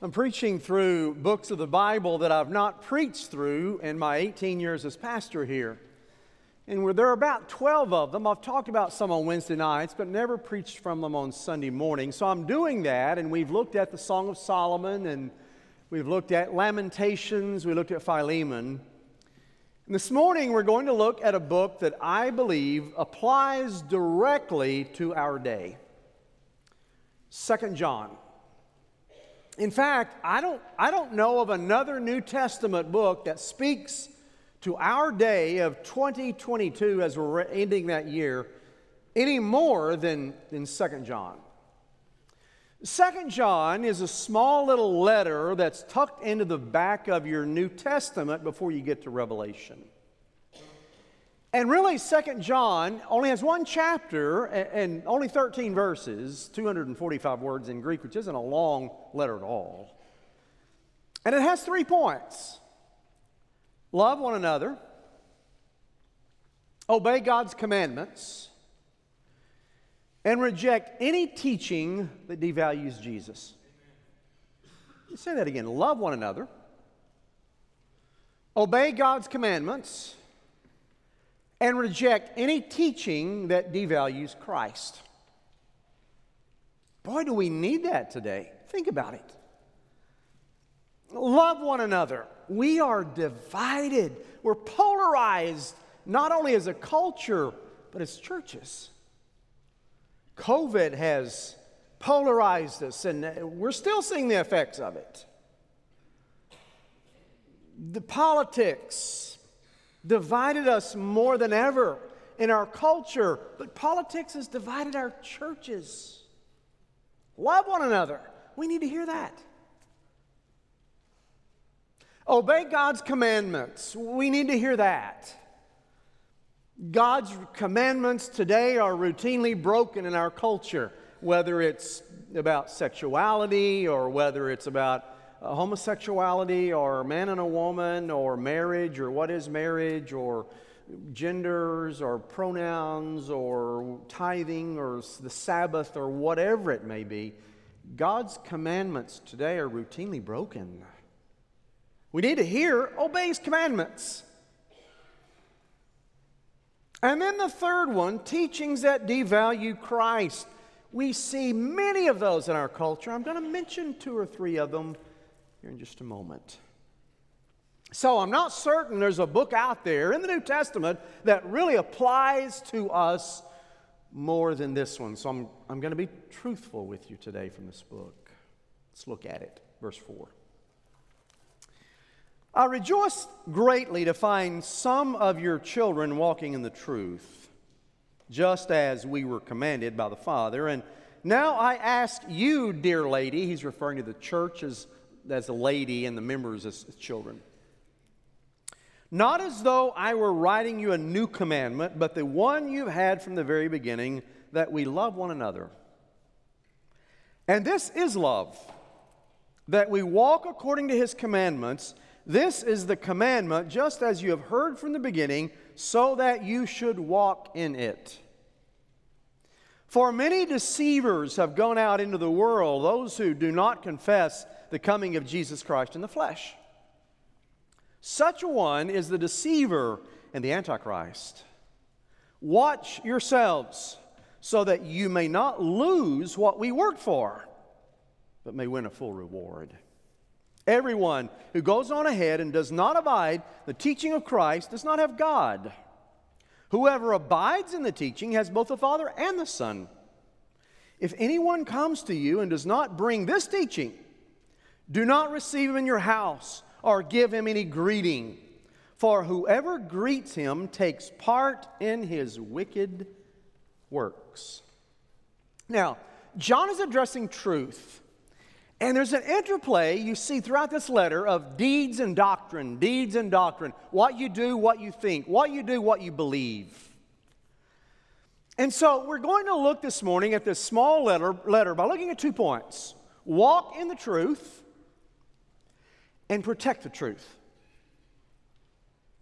I'm preaching through books of the Bible that I've not preached through in my 18 years as pastor here. And there are about 12 of them. I've talked about some on Wednesday nights, but never preached from them on Sunday morning. So I'm doing that, and we've looked at the Song of Solomon, and we've looked at Lamentations, we looked at Philemon. And this morning, we're going to look at a book that I believe applies directly to our day Second John. In fact, I don't, I don't know of another New Testament book that speaks to our day of 2022 as we're ending that year any more than, than 2 John. 2 John is a small little letter that's tucked into the back of your New Testament before you get to Revelation. And really, Second John only has one chapter and only 13 verses, 245 words in Greek, which isn't a long letter at all. And it has three points. Love one another, obey God's commandments, and reject any teaching that devalues Jesus. Let's say that again. Love one another, obey God's commandments and reject any teaching that devalues Christ. Boy, do we need that today. Think about it. Love one another. We are divided, we're polarized, not only as a culture, but as churches. COVID has polarized us, and we're still seeing the effects of it. The politics, divided us more than ever in our culture, but politics has divided our churches. Love one another. We need to hear that. Obey God's commandments. We need to hear that. God's commandments today are routinely broken in our culture, whether it's about sexuality or whether it's about Uh, homosexuality or man and a woman or marriage or what is marriage or genders or pronouns or tithing or the Sabbath or whatever it may be, God's commandments today are routinely broken. We need to hear, obey His commandments. And then the third one, teachings that devalue Christ. We see many of those in our culture. I'm going to mention two or three of them here in just a moment. So, I'm not certain there's a book out there in the New Testament that really applies to us more than this one. So, I'm, I'm going to be truthful with you today from this book. Let's look at it. Verse 4. I rejoice greatly to find some of your children walking in the truth, just as we were commanded by the Father. And now I ask you, dear lady, he's referring to the church as as a lady and the members as children. Not as though I were writing you a new commandment, but the one you've had from the very beginning that we love one another. And this is love, that we walk according to his commandments. This is the commandment, just as you have heard from the beginning, so that you should walk in it. For many deceivers have gone out into the world, those who do not confess the coming of Jesus Christ in the flesh. Such a one is the deceiver and the antichrist. Watch yourselves so that you may not lose what we worked for, but may win a full reward. Everyone who goes on ahead and does not abide the teaching of Christ does not have God. Whoever abides in the teaching has both the Father and the Son. If anyone comes to you and does not bring this teaching, do not receive him in your house or give him any greeting, for whoever greets him takes part in his wicked works. Now, John is addressing truth. And there's an interplay you see throughout this letter of deeds and doctrine, deeds and doctrine. What you do, what you think, what you do, what you believe. And so we're going to look this morning at this small letter, letter by looking at two points walk in the truth and protect the truth.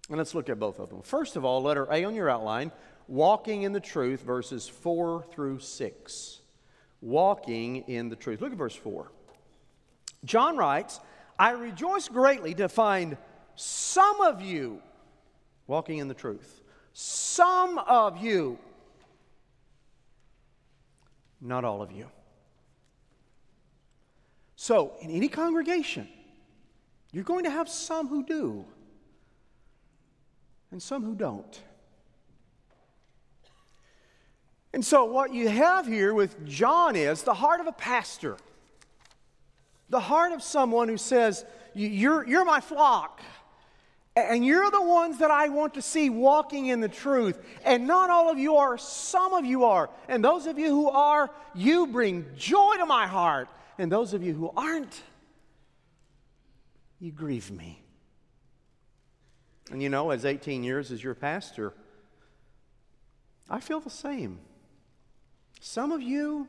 And let's look at both of them. First of all, letter A on your outline walking in the truth, verses 4 through 6. Walking in the truth. Look at verse 4. John writes, I rejoice greatly to find some of you walking in the truth. Some of you. Not all of you. So, in any congregation, you're going to have some who do and some who don't. And so, what you have here with John is the heart of a pastor, the heart of someone who says, You're, you're my flock. And you're the ones that I want to see walking in the truth. And not all of you are, some of you are. And those of you who are, you bring joy to my heart. And those of you who aren't, you grieve me. And you know, as 18 years as your pastor, I feel the same. Some of you,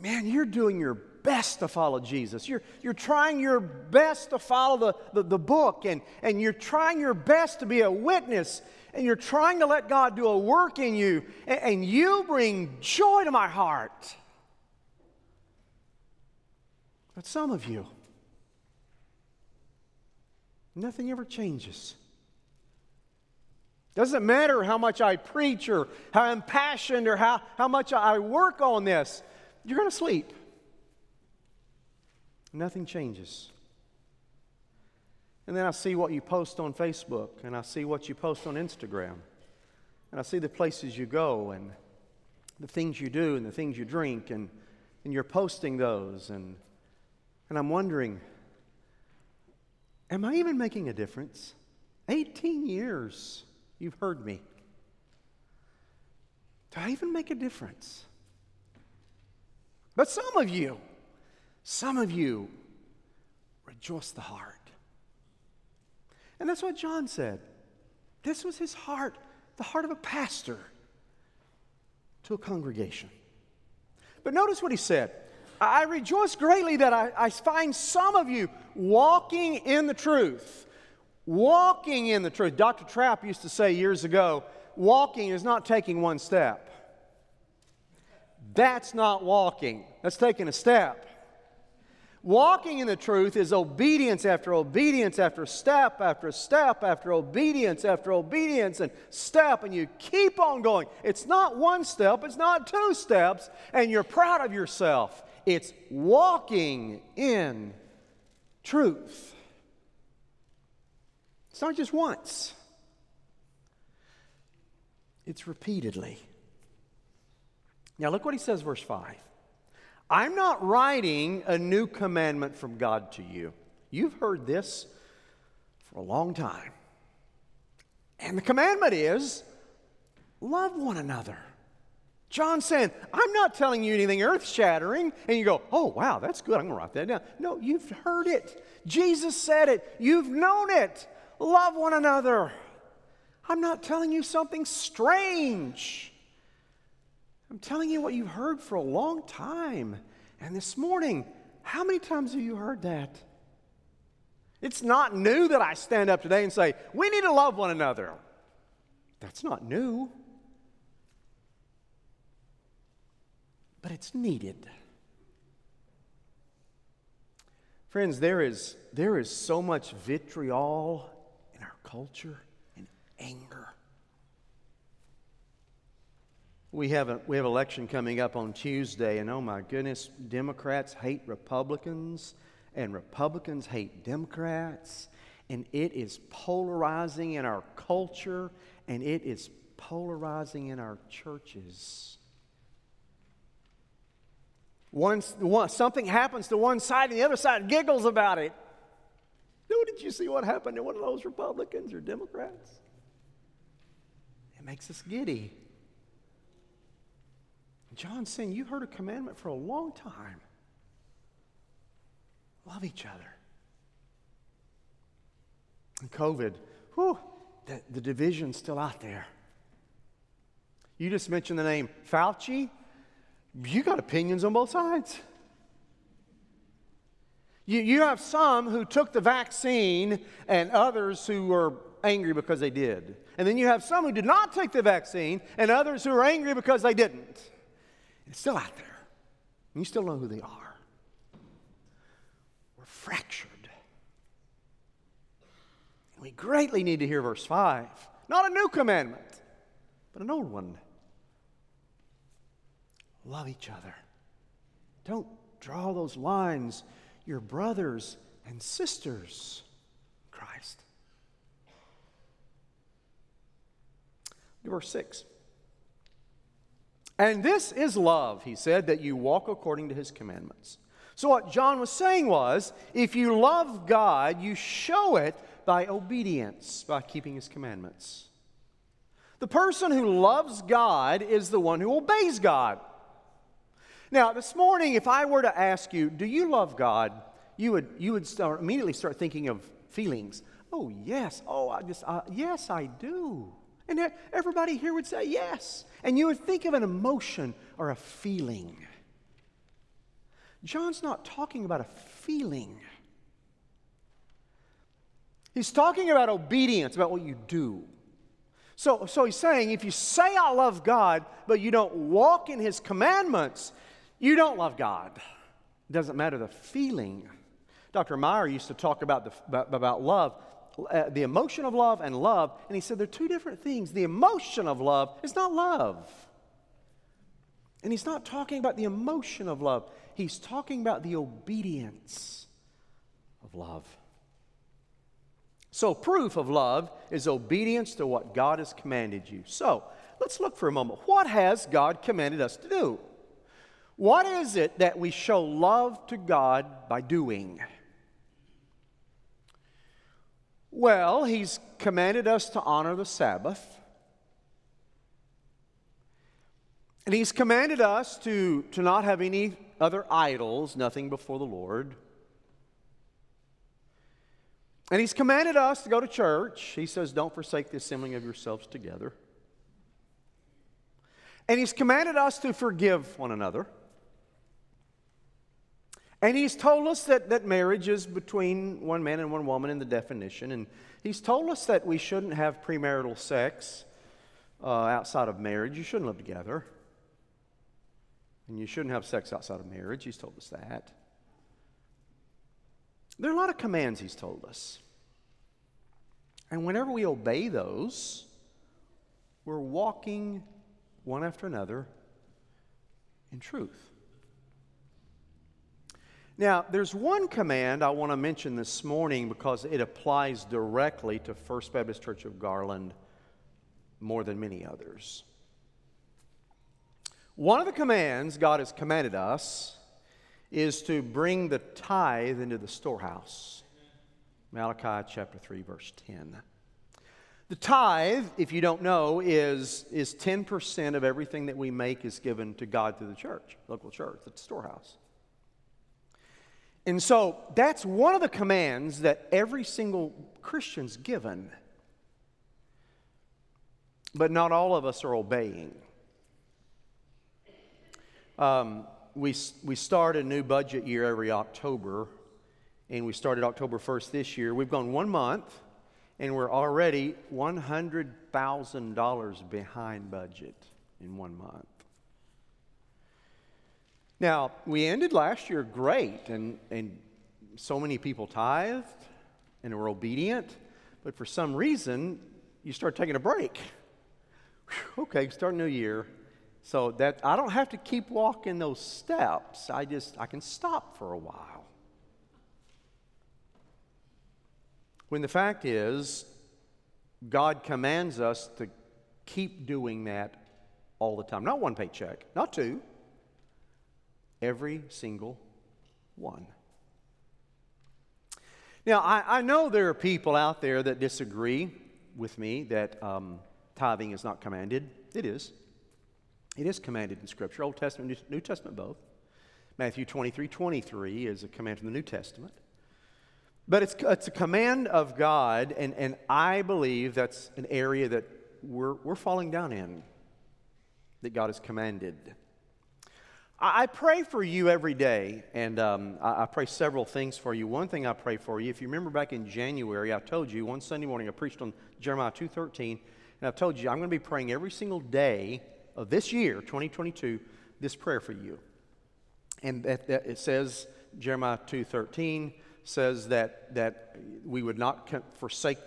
man, you're doing your best to follow Jesus. You're, you're trying your best to follow the, the, the, book, and, and you're trying your best to be a witness, and you're trying to let God do a work in you, and, and you bring joy to my heart. But some of you, nothing ever changes. Doesn't matter how much I preach or how impassioned or how, how much I work on this, you're going to sleep. Nothing changes. And then I see what you post on Facebook, and I see what you post on Instagram, and I see the places you go, and the things you do, and the things you drink, and, and you're posting those, and, and I'm wondering, am I even making a difference? 18 years. You've heard me. Do I even make a difference? But some of you, some of you rejoice the heart. And that's what John said. This was his heart, the heart of a pastor to a congregation. But notice what he said I rejoice greatly that I, I find some of you walking in the truth Walking in the truth. Dr. Trapp used to say years ago walking is not taking one step. That's not walking, that's taking a step. Walking in the truth is obedience after obedience after step after step after obedience after obedience and step, and you keep on going. It's not one step, it's not two steps, and you're proud of yourself. It's walking in truth. It's not just once, it's repeatedly. Now, look what he says, verse 5. I'm not writing a new commandment from God to you. You've heard this for a long time. And the commandment is love one another. John saying, I'm not telling you anything earth shattering. And you go, oh, wow, that's good. I'm going to write that down. No, you've heard it. Jesus said it. You've known it. Love one another. I'm not telling you something strange. I'm telling you what you've heard for a long time. And this morning, how many times have you heard that? It's not new that I stand up today and say, we need to love one another. That's not new. But it's needed. Friends, there is, there is so much vitriol in our culture and anger. We have, a, we have election coming up on Tuesday, and oh my goodness, Democrats hate Republicans, and Republicans hate Democrats, and it is polarizing in our culture, and it is polarizing in our churches. Once, one, something happens to one side, and the other side giggles about it. No, did you see what happened to one of those Republicans or Democrats? It makes us giddy. John's saying, You heard a commandment for a long time love each other. And COVID, whew, the, the division's still out there. You just mentioned the name Fauci. You got opinions on both sides. You, you have some who took the vaccine and others who were angry because they did. And then you have some who did not take the vaccine and others who are angry because they didn't. It's still out there. And you still know who they are. we're fractured. We greatly need to hear verse 5. Not a new commandment, but an old one. Love each other. Don't draw those lines. Your brothers and sisters, Christ. Verse 6. And this is love, he said, that you walk according to his commandments. So, what John was saying was if you love God, you show it by obedience, by keeping his commandments. The person who loves God is the one who obeys God. Now, this morning, if I were to ask you, do you love God? You would, you would start, immediately start thinking of feelings. Oh, yes. Oh, I just, uh, yes, I do. And everybody here would say yes. And you would think of an emotion or a feeling. John's not talking about a feeling. He's talking about obedience, about what you do. So, so he's saying if you say, I love God, but you don't walk in his commandments, you don't love God. It doesn't matter the feeling. Dr. Meyer used to talk about, the, about, love, uh, the emotion of love and love, and he said they're two different things. The emotion of love is not love. And he's not talking about the emotion of love, he's talking about the obedience of love. So, proof of love is obedience to what God has commanded you. So, let's look for a moment. What has God commanded us to do? What is it that we show love to God by doing? Well, He's commanded us to honor the Sabbath. And He's commanded us to, to not have any other idols, nothing before the Lord. And he's commanded us to go to church. He says, Don't forsake the assembling of yourselves together. And he's commanded us to forgive one another. And he's told us that, that marriage is between one man and one woman in the definition. And he's told us that we shouldn't have premarital sex uh, outside of marriage. You shouldn't live together. And you shouldn't have sex outside of marriage. He's told us that. There are a lot of commands he's told us. And whenever we obey those, we're walking one after another in truth. Now, there's one command I want to mention this morning because it applies directly to First Baptist Church of Garland more than many others. One of the commands God has commanded us is to bring the tithe into the storehouse. Malachi chapter 3, verse 10. The tithe, if you don't know, is, is 10% of everything that we make is given to God through the church, local church, the storehouse. And so that's one of the commands that every single Christian's given. But not all of us are obeying. Um, we, we start a new budget year every October, and we started October 1st this year. We've gone one month, and we're already $100,000 behind budget in one month. Now, we ended last year great, and, and so many people tithed and were obedient, but for some reason, you start taking a break. Whew, okay, start a new year. So that I don't have to keep walking those steps. I just I can stop for a while. When the fact is God commands us to keep doing that all the time. Not one paycheck, not two. Every single one. Now, I, I know there are people out there that disagree with me that um, tithing is not commanded. It is. It is commanded in Scripture, Old Testament, New Testament both. Matthew 23 23 is a command from the New Testament. But it's, it's a command of God, and, and I believe that's an area that we're, we're falling down in, that God has commanded. I, pray for you every day, and um, I, I pray several things for you. One thing I pray for you, if you remember back in January, I told you one Sunday morning I preached on Jeremiah 2.13, and I've told you I'm going to be praying every single day of this year, 2022, this prayer for you. And that, that it says, Jeremiah 2.13, says that, that we would not forsake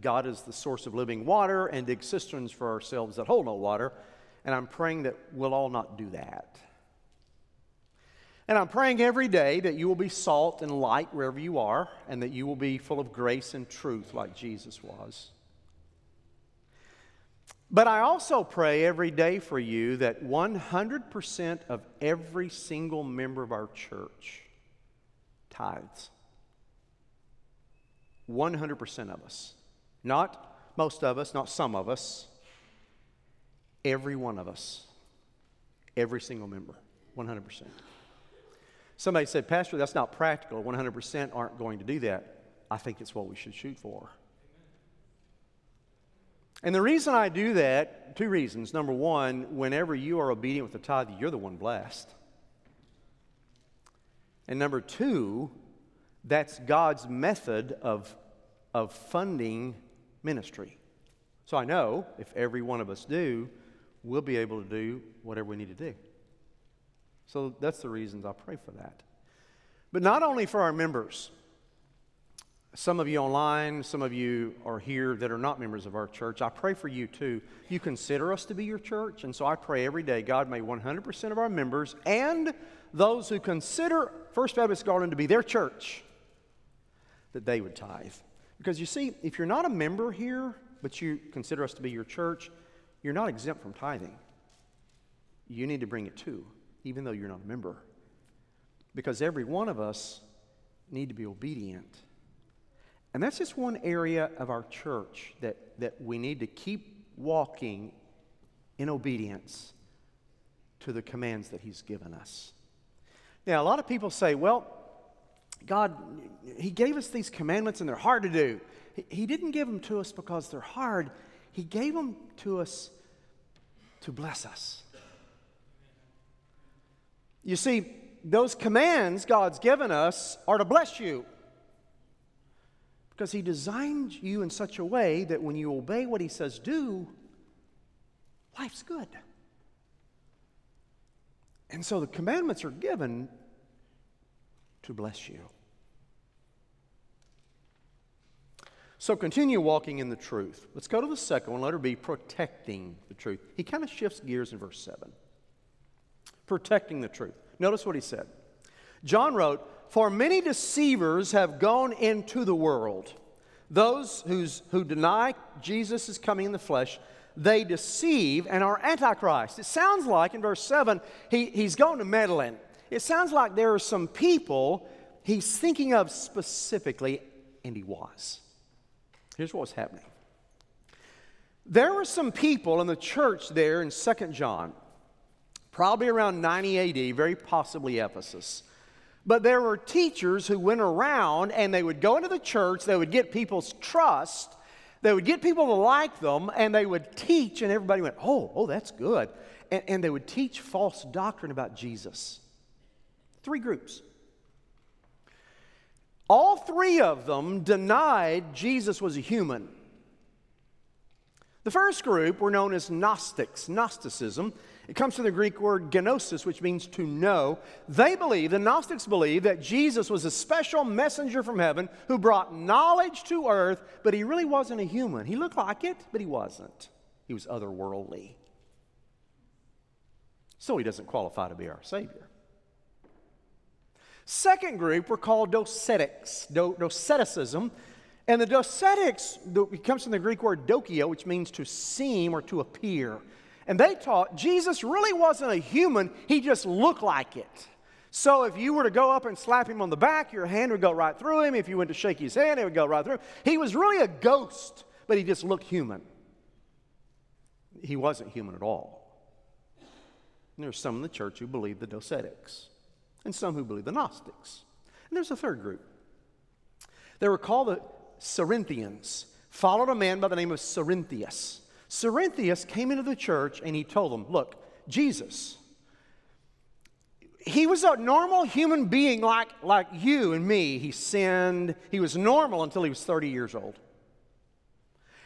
God as the source of living water and dig cisterns for ourselves that hold no water. And I'm praying that we'll all not do that. And I'm praying every day that you will be salt and light wherever you are, and that you will be full of grace and truth like Jesus was. But I also pray every day for you that 100% of every single member of our church tithes. 100% of us. Not most of us, not some of us. Every one of us. Every single member. 100%. Somebody said, Pastor, that's not practical. 100% aren't going to do that. I think it's what we should shoot for. And the reason I do that, two reasons. Number one, whenever you are obedient with the tithe, you're the one blessed. And number two, that's God's method of, of funding ministry. So I know if every one of us do, we'll be able to do whatever we need to do. So that's the reasons I pray for that. But not only for our members. Some of you online, some of you are here that are not members of our church. I pray for you too. You consider us to be your church, and so I pray every day God may 100% of our members and those who consider First Baptist Garland to be their church that they would tithe. Because you see, if you're not a member here, but you consider us to be your church, you're not exempt from tithing. You need to bring it too even though you're not a member. Because every one of us need to be obedient. And that's just one area of our church that, that we need to keep walking in obedience to the commands that He's given us. Now, a lot of people say, well, God, He gave us these commandments and they're hard to do. He didn't give them to us because they're hard, He gave them to us to bless us. You see, those commands God's given us are to bless you. Because He designed you in such a way that when you obey what He says do, life's good. And so the commandments are given to bless you. So continue walking in the truth. Let's go to the second one. Let her be protecting the truth. He kind of shifts gears in verse 7 protecting the truth. Notice what he said. John wrote, For many deceivers have gone into the world. Those who's, who deny Jesus is coming in the flesh, they deceive and are antichrist. It sounds like in verse 7, he, he's going to Medellin. It sounds like there are some people he's thinking of specifically, and he was. Here's what was happening. There were some people in the church there in Second John probably around 90 AD, very possibly Ephesus. But there were teachers who went around and they would go into the church, they would get people's trust, they would get people to like them, and they would teach, and everybody went, Oh, oh, that's good. And, and they would teach false doctrine about Jesus. Three groups. All three of them denied Jesus was a human. The first group were known as Gnostics, Gnosticism. It comes from the Greek word gnosis, which means to know. They believe, the Gnostics believe, that Jesus was a special messenger from heaven who brought knowledge to earth, but he really wasn't a human. He looked like it, but he wasn't. He was otherworldly. So he doesn't qualify to be our Savior. Second group were called Docetics, Doceticism. And the Docetics it comes from the Greek word dokia, which means to seem or to appear. And they taught Jesus really wasn't a human, he just looked like it. So if you were to go up and slap him on the back, your hand would go right through him. If you went to shake his hand, it would go right through. He was really a ghost, but he just looked human. He wasn't human at all. And there's some in the church who believe the Docetics, and some who believe the Gnostics. And there's a third group. They were called the Cerinthians, followed a man by the name of Cerinthus. Cerinthus came into the church and he told them, Look, Jesus, he was a normal human being like, like you and me. He sinned. He was normal until he was 30 years old.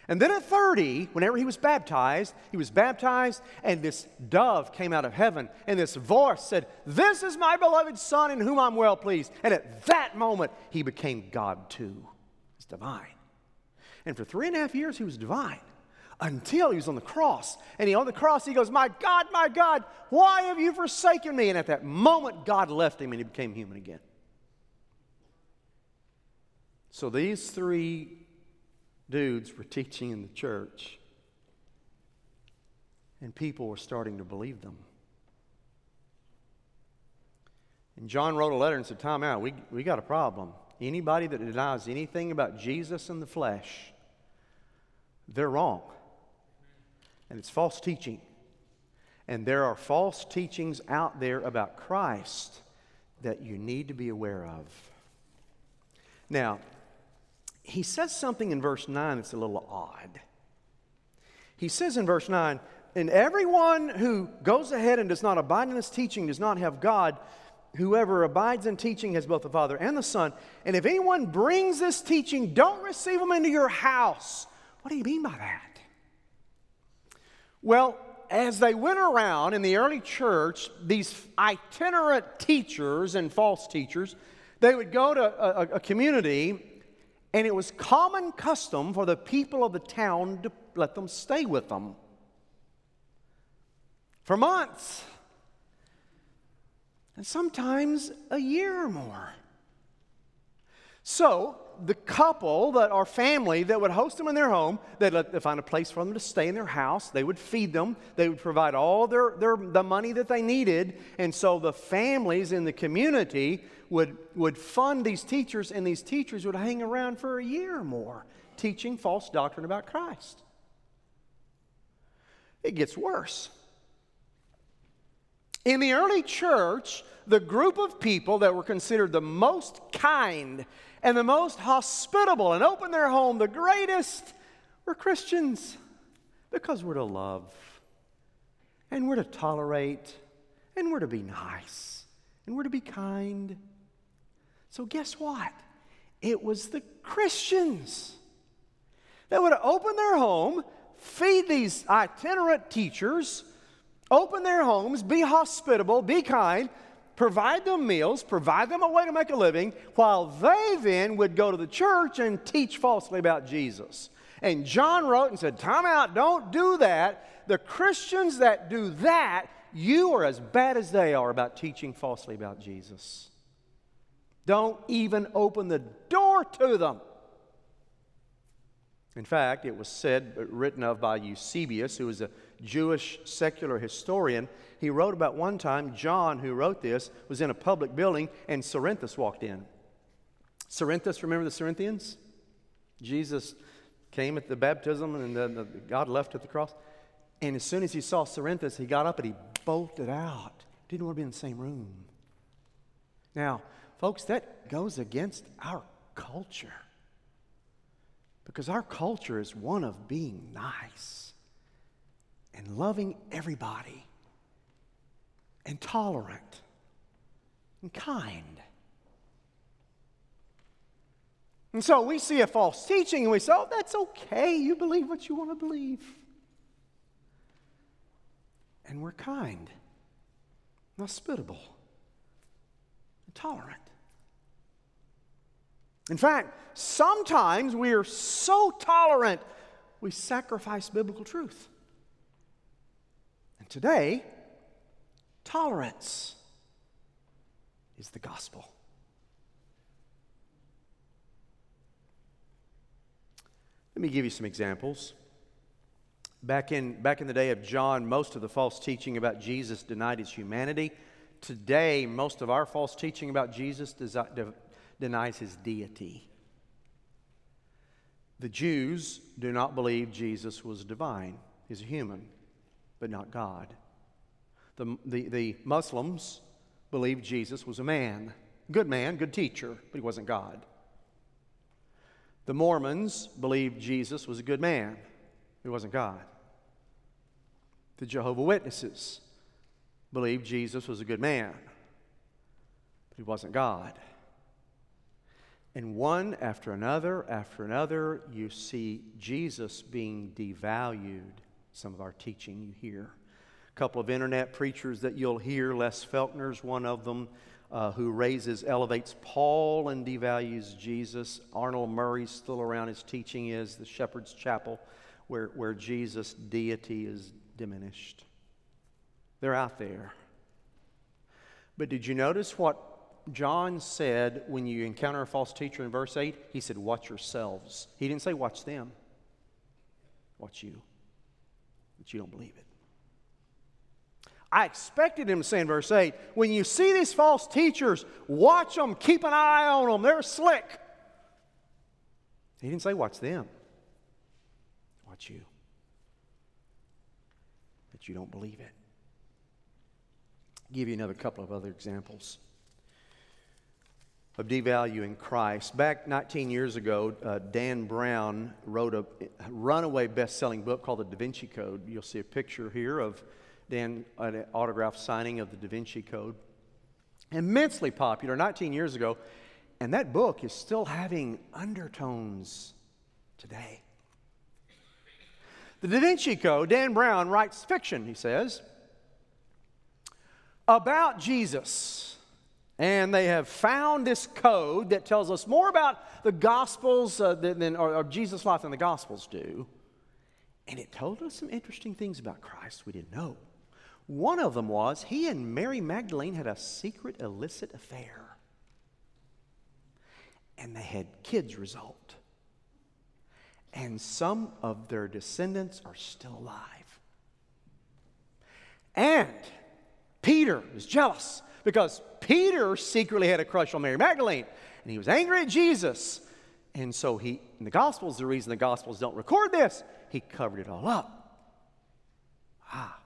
And then at 30, whenever he was baptized, he was baptized, and this dove came out of heaven, and this voice said, This is my beloved Son in whom I'm well pleased. And at that moment, he became God too. He's divine. And for three and a half years, he was divine until he was on the cross. And he on the cross, he goes, My God, my God, why have you forsaken me? And at that moment, God left him and he became human again. So these three dudes were teaching in the church, and people were starting to believe them. And John wrote a letter and said, Time out, we, we got a problem. Anybody that denies anything about Jesus in the flesh, they're wrong. And it's false teaching. And there are false teachings out there about Christ that you need to be aware of. Now, he says something in verse 9 that's a little odd. He says in verse 9, and everyone who goes ahead and does not abide in this teaching does not have God. Whoever abides in teaching has both the Father and the Son. And if anyone brings this teaching, don't receive them into your house. What do you mean by that? Well, as they went around in the early church, these itinerant teachers and false teachers, they would go to a, a community and it was common custom for the people of the town to let them stay with them for months, and sometimes a year or more. So, the couple that our family that would host them in their home, they'd let, they'd find a place for them to stay in their house. They would feed them. They would provide all their, their the money that they needed. And so the families in the community would, would fund these teachers, and these teachers would hang around for a year or more teaching false doctrine about Christ. It gets worse. In the early church, the group of people that were considered the most kind and the most hospitable and open their home, the greatest, were Christians because we're to love and we're to tolerate and we're to be nice and we're to be kind so, guess what? It was the Christians that would open their home, feed these itinerant teachers, open their homes, be hospitable, be kind, provide them meals, provide them a way to make a living, while they then would go to the church and teach falsely about Jesus. And John wrote and said, Time out, don't do that. The Christians that do that, you are as bad as they are about teaching falsely about Jesus. Don't even open the door to them. In fact, it was said, written of by Eusebius, who was a Jewish secular historian. He wrote about one time, John, who wrote this, was in a public building and Cerinthus walked in. Cerinthus, remember the Cerinthians? Jesus came at the baptism and the, the, God left at the cross. And as soon as he saw Cerinthus, he got up and he bolted out. Didn't want to be in the same room. Now, Folks, that goes against our culture. Because our culture is one of being nice and loving everybody and tolerant and kind. And so we see a false teaching and we say, oh, that's okay. You believe what you want to believe. And we're kind, hospitable, and tolerant. In fact, sometimes we are so tolerant, we sacrifice biblical truth. And today, tolerance is the gospel. Let me give you some examples. Back in, back in the day of John, most of the false teaching about Jesus denied his humanity. Today, most of our false teaching about Jesus denies his deity. The Jews do not believe Jesus was divine. He's a human, but not God. The, the, the Muslims believed Jesus was a man, good man, good teacher, but he wasn't God. The Mormons believed Jesus was a good man, he wasn't God. The Jehovah Witnesses believed Jesus was a good man, but he wasn't God. And one after another after another, you see Jesus being devalued. Some of our teaching you hear. A couple of internet preachers that you'll hear, Les Feldick's one of them, uh, who raises, elevates Paul and devalues Jesus. Arnold Murray's still around. His teaching is the Shepherd's Chapel, where, where Jesus' deity is diminished. They're out there. But did you notice what John said when you encounter a false teacher in verse 8? He said, Watch yourselves. He didn't say, Watch them. Watch you. But you don't believe it. I expected him to say in verse 8, when you see these false teachers, watch them, keep an eye on them, they're slick. He didn't say, watch them, watch you. But you don't believe it. I'll give you another couple of other examples of devaluing Christ. Back 19 years ago, uh, Dan Brown wrote a runaway best selling book called The Da Vinci Code. You'll see a picture here of Dan, an autograph signing of the Da Vinci Code. Immensely popular 19 years ago, and that book is still having undertones today. The Da Vinci Code, Dan Brown writes fiction, he says, about Jesus. And they have found this code that tells us more about the Gospels uh, than, or, or Jesus' life than the Gospels do. And it told us some interesting things about Christ we didn't know. One of them was he and Mary Magdalene had a secret illicit affair. And they had kids result. And some of their descendants are still alive. And Peter was jealous because Peter secretly had a crush on Mary Magdalene. And he was angry at Jesus. And so he, in the Gospels, the reason the Gospels don't record this, he covered it all up. Ah.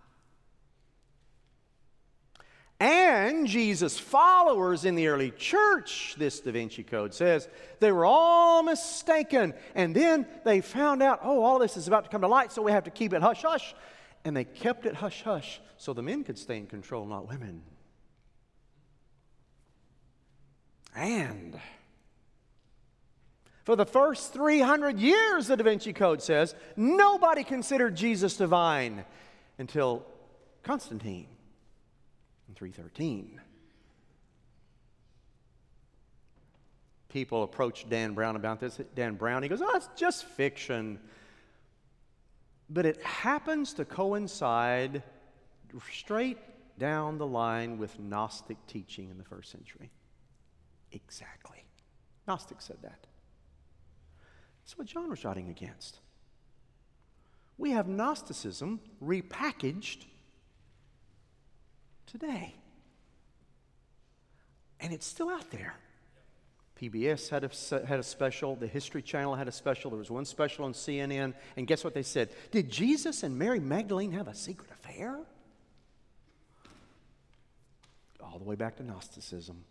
And Jesus' followers in the early church, this Da Vinci Code says, they were all mistaken. And then they found out, oh, all this is about to come to light, so we have to keep it hush hush. And they kept it hush hush so the men could stay in control, not women. And for the first 300 years, the Da Vinci Code says, nobody considered Jesus divine until Constantine in 313. People approached Dan Brown about this. Dan Brown, he goes, Oh, it's just fiction. But it happens to coincide straight down the line with Gnostic teaching in the first century. Exactly. Gnostic said that. That's what John was writing against. We have Gnosticism repackaged today. And it's still out there. PBS had a, had a special, the History Channel had a special, there was one special on CNN, and guess what they said? Did Jesus and Mary Magdalene have a secret affair? All the way back to Gnosticism.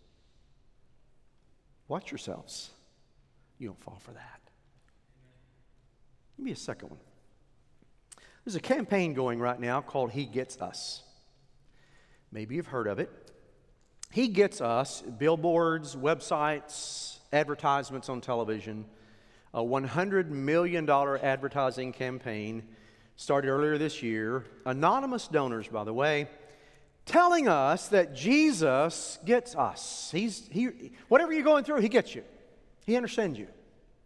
Watch yourselves. You don't fall for that. Give me a second one. There's a campaign going right now called He Gets Us. Maybe you've heard of it. He Gets Us, billboards, websites, advertisements on television, a $100 million advertising campaign started earlier this year. Anonymous donors, by the way, telling us that Jesus gets us. He's, he, whatever you're going through, He gets you. He understands you.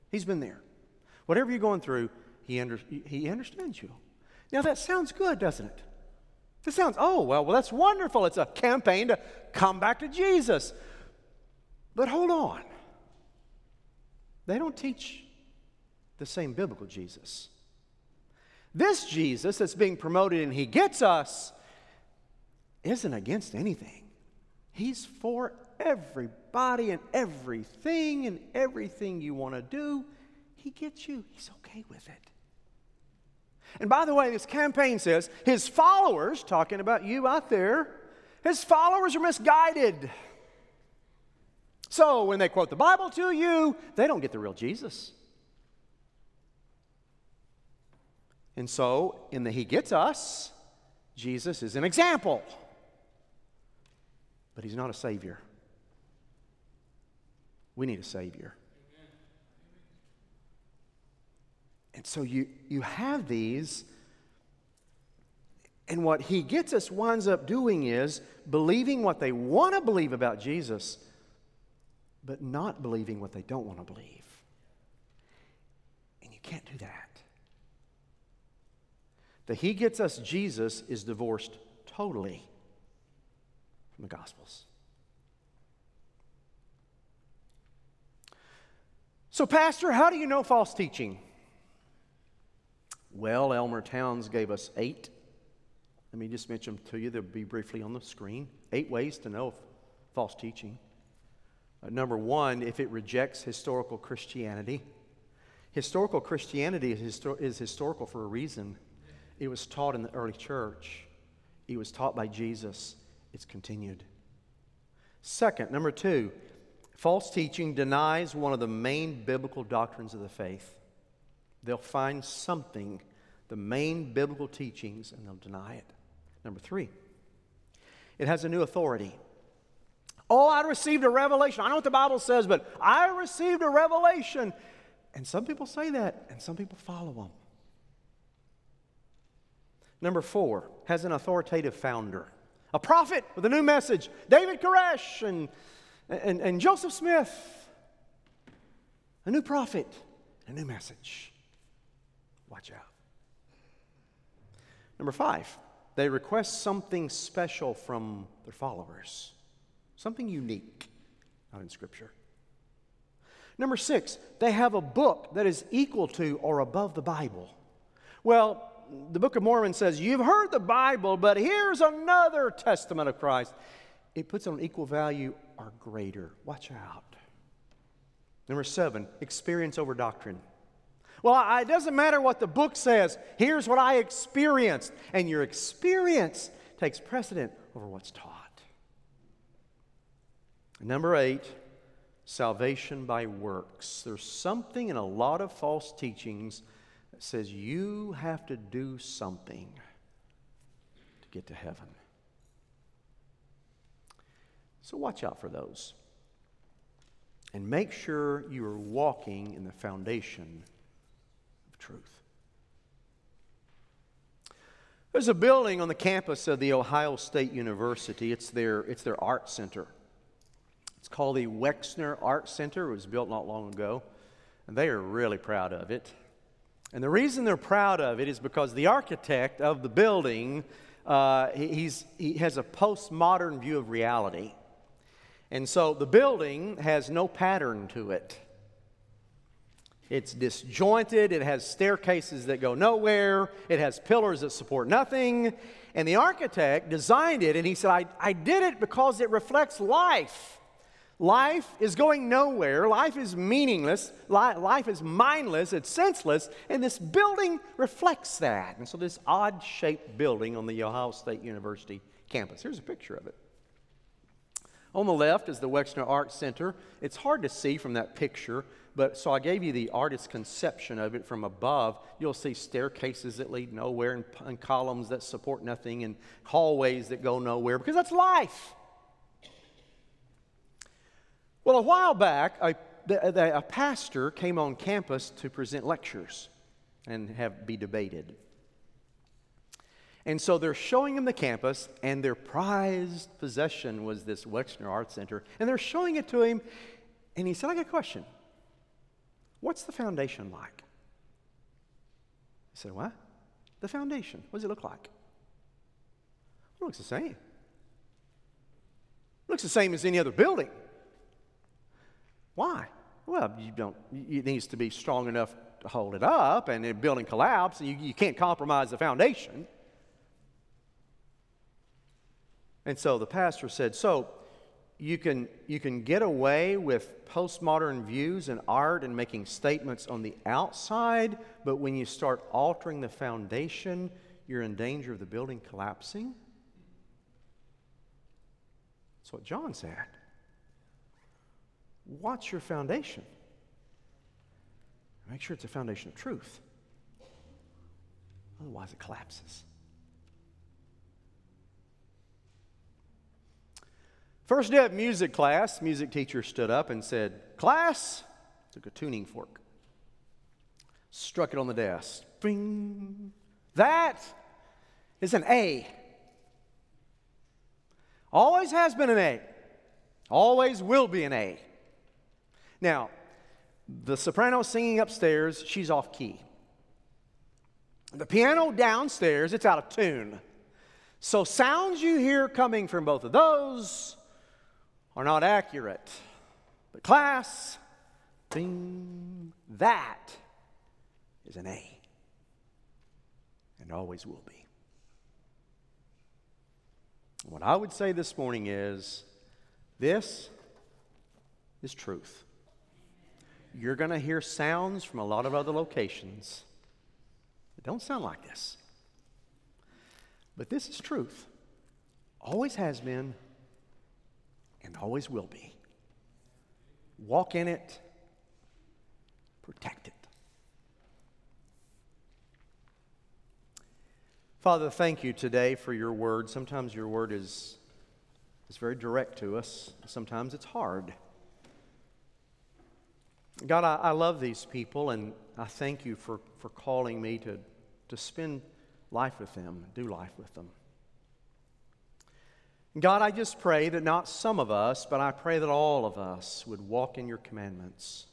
He's been there. Whatever you're going through, He, under, he understands you. Now that sounds good, doesn't it? This sounds, oh, well, well, that's wonderful. It's a campaign to come back to Jesus. But hold on. They don't teach the same biblical Jesus. This Jesus that's being promoted and he gets us isn't against anything. He's for everybody and everything and everything you want to do. He gets you. He's okay with it. And by the way, this campaign says his followers, talking about you out there, his followers are misguided. So when they quote the Bible to you, they don't get the real Jesus. And so, in the He Gets Us, Jesus is an example but he's not a savior. We need a savior. Amen. And so you, you have these, and what he gets us winds up doing is believing what they want to believe about Jesus, but not believing what they don't want to believe. And you can't do that. The he gets us Jesus is divorced totally from the Gospels. So, Pastor, how do you know false teaching? Well, Elmer Towns gave us eight. Let me just mention to you. They'll be briefly on the screen. Eight ways to know false teaching. Uh, number one, if it rejects historical Christianity. Historical Christianity is, histor- is historical for a reason. It was taught in the early church, it was taught by Jesus, it's continued. Second, number two, false teaching denies one of the main biblical doctrines of the faith. They'll find something, the main biblical teachings, and they'll deny it. Number three, it has a new authority. Oh, I received a revelation. I know what the Bible says, but I received a revelation. And some people say that, and some people follow them. Number four, has an authoritative founder. A prophet with a new message. David Koresh and, and, and Joseph Smith. A new prophet, a new message. Watch out. Number five, they request something special from their followers, something unique, not in Scripture. Number six, they have a book that is equal to or above the Bible. Well, the Book of Mormon says, You've heard the Bible, but here's another testament of Christ. It puts on equal value or greater. Watch out. Number seven, experience over doctrine. Well, it doesn't matter what the book says. Here's what I experienced. And your experience takes precedent over what's taught. Number eight, salvation by works. There's something in a lot of false teachings says you have to do something to get to heaven. So watch out for those. And make sure you are walking in the foundation of truth. There's a building on the campus of the Ohio State University. It's their, it's their art center. It's called the Wexner Art Center. It was built not long ago, and they are really proud of it. And the reason they're proud of it is because the architect of the building, uh, he's, he has a postmodern view of reality. And so the building has no pattern to it. It's disjointed, it has staircases that go nowhere, it has pillars that support nothing. And the architect designed it, and he said, I, I did it because it reflects life. Life is going nowhere. Life is meaningless. Life is mindless. It's senseless. And this building reflects that. And so, this odd shaped building on the Ohio State University campus. Here's a picture of it. On the left is the Wexner Art Center. It's hard to see from that picture, but so I gave you the artist's conception of it from above. You'll see staircases that lead nowhere and, and columns that support nothing and hallways that go nowhere because that's life. Well, a while back, a, a, pastor came on campus to present lectures and have be debated. And so they're showing him the campus, and their prized possession was this Wexner Art Center. And they're showing it to him, and he said, I got a question. What's the foundation like? He said, What? The foundation. What does it look like? It looks the same. It looks the same as any other building. Why? Well, you don't, it needs to be strong enough to hold it up, and the building collapse, and you, you can't compromise the foundation. And so the pastor said, So you can, you can get away with postmodern views and art and making statements on the outside, but when you start altering the foundation, you're in danger of the building collapsing? That's what John said. What's your foundation? Make sure it's a foundation of truth. Otherwise, it collapses. First day of music class, music teacher stood up and said, Class, took a tuning fork. struck it on the desk. Bing. That is an A. Always has been an A. Always will be an A. Now, the soprano singing upstairs, she's off key. The piano downstairs, it's out of tune. So, sounds you hear coming from both of those are not accurate. But, class, ding, that is an A. And always will be. What I would say this morning is this is truth. You're going to hear sounds from a lot of other locations that don't sound like this. But this is truth. Always has been and always will be. Walk in it, protect it. Father, thank you today for your word. Sometimes your word is, is very direct to us, sometimes it's hard. God, I, I love these people, and I thank you for, for calling me to, to spend life with them, do life with them. God, I just pray that not some of us, but I pray that all of us would walk in your commandments,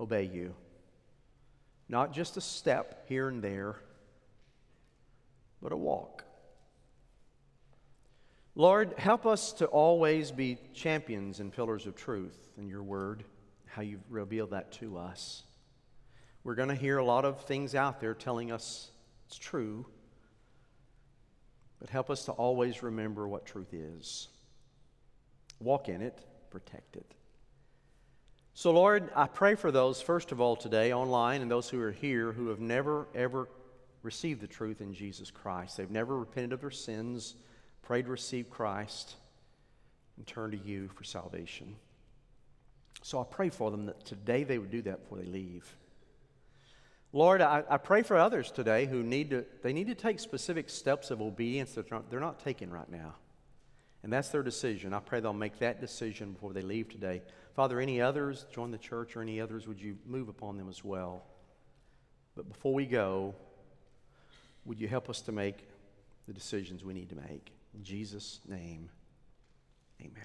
obey you. Not just a step here and there but a walk. Lord, help us to always be champions and pillars of truth in your word, how you've revealed that to us. We're going to hear a lot of things out there telling us it's true, but help us to always remember what truth is. Walk in it, protect it. So, Lord, I pray for those, first of all, today online and those who are here who have never, ever received the truth in Jesus Christ. They've never repented of their sins, prayed to receive Christ, and turned to you for salvation. So I pray for them that today they would do that before they leave. Lord, I, I pray for others today who need to, they need to take specific steps of obedience that they're not, they're not taking right now. And that's their decision. I pray they'll make that decision before they leave today. Father, any others join the church or any others, would you move upon them as well? But before we go, would you help us to make the decisions we need to make? In Jesus' name, amen.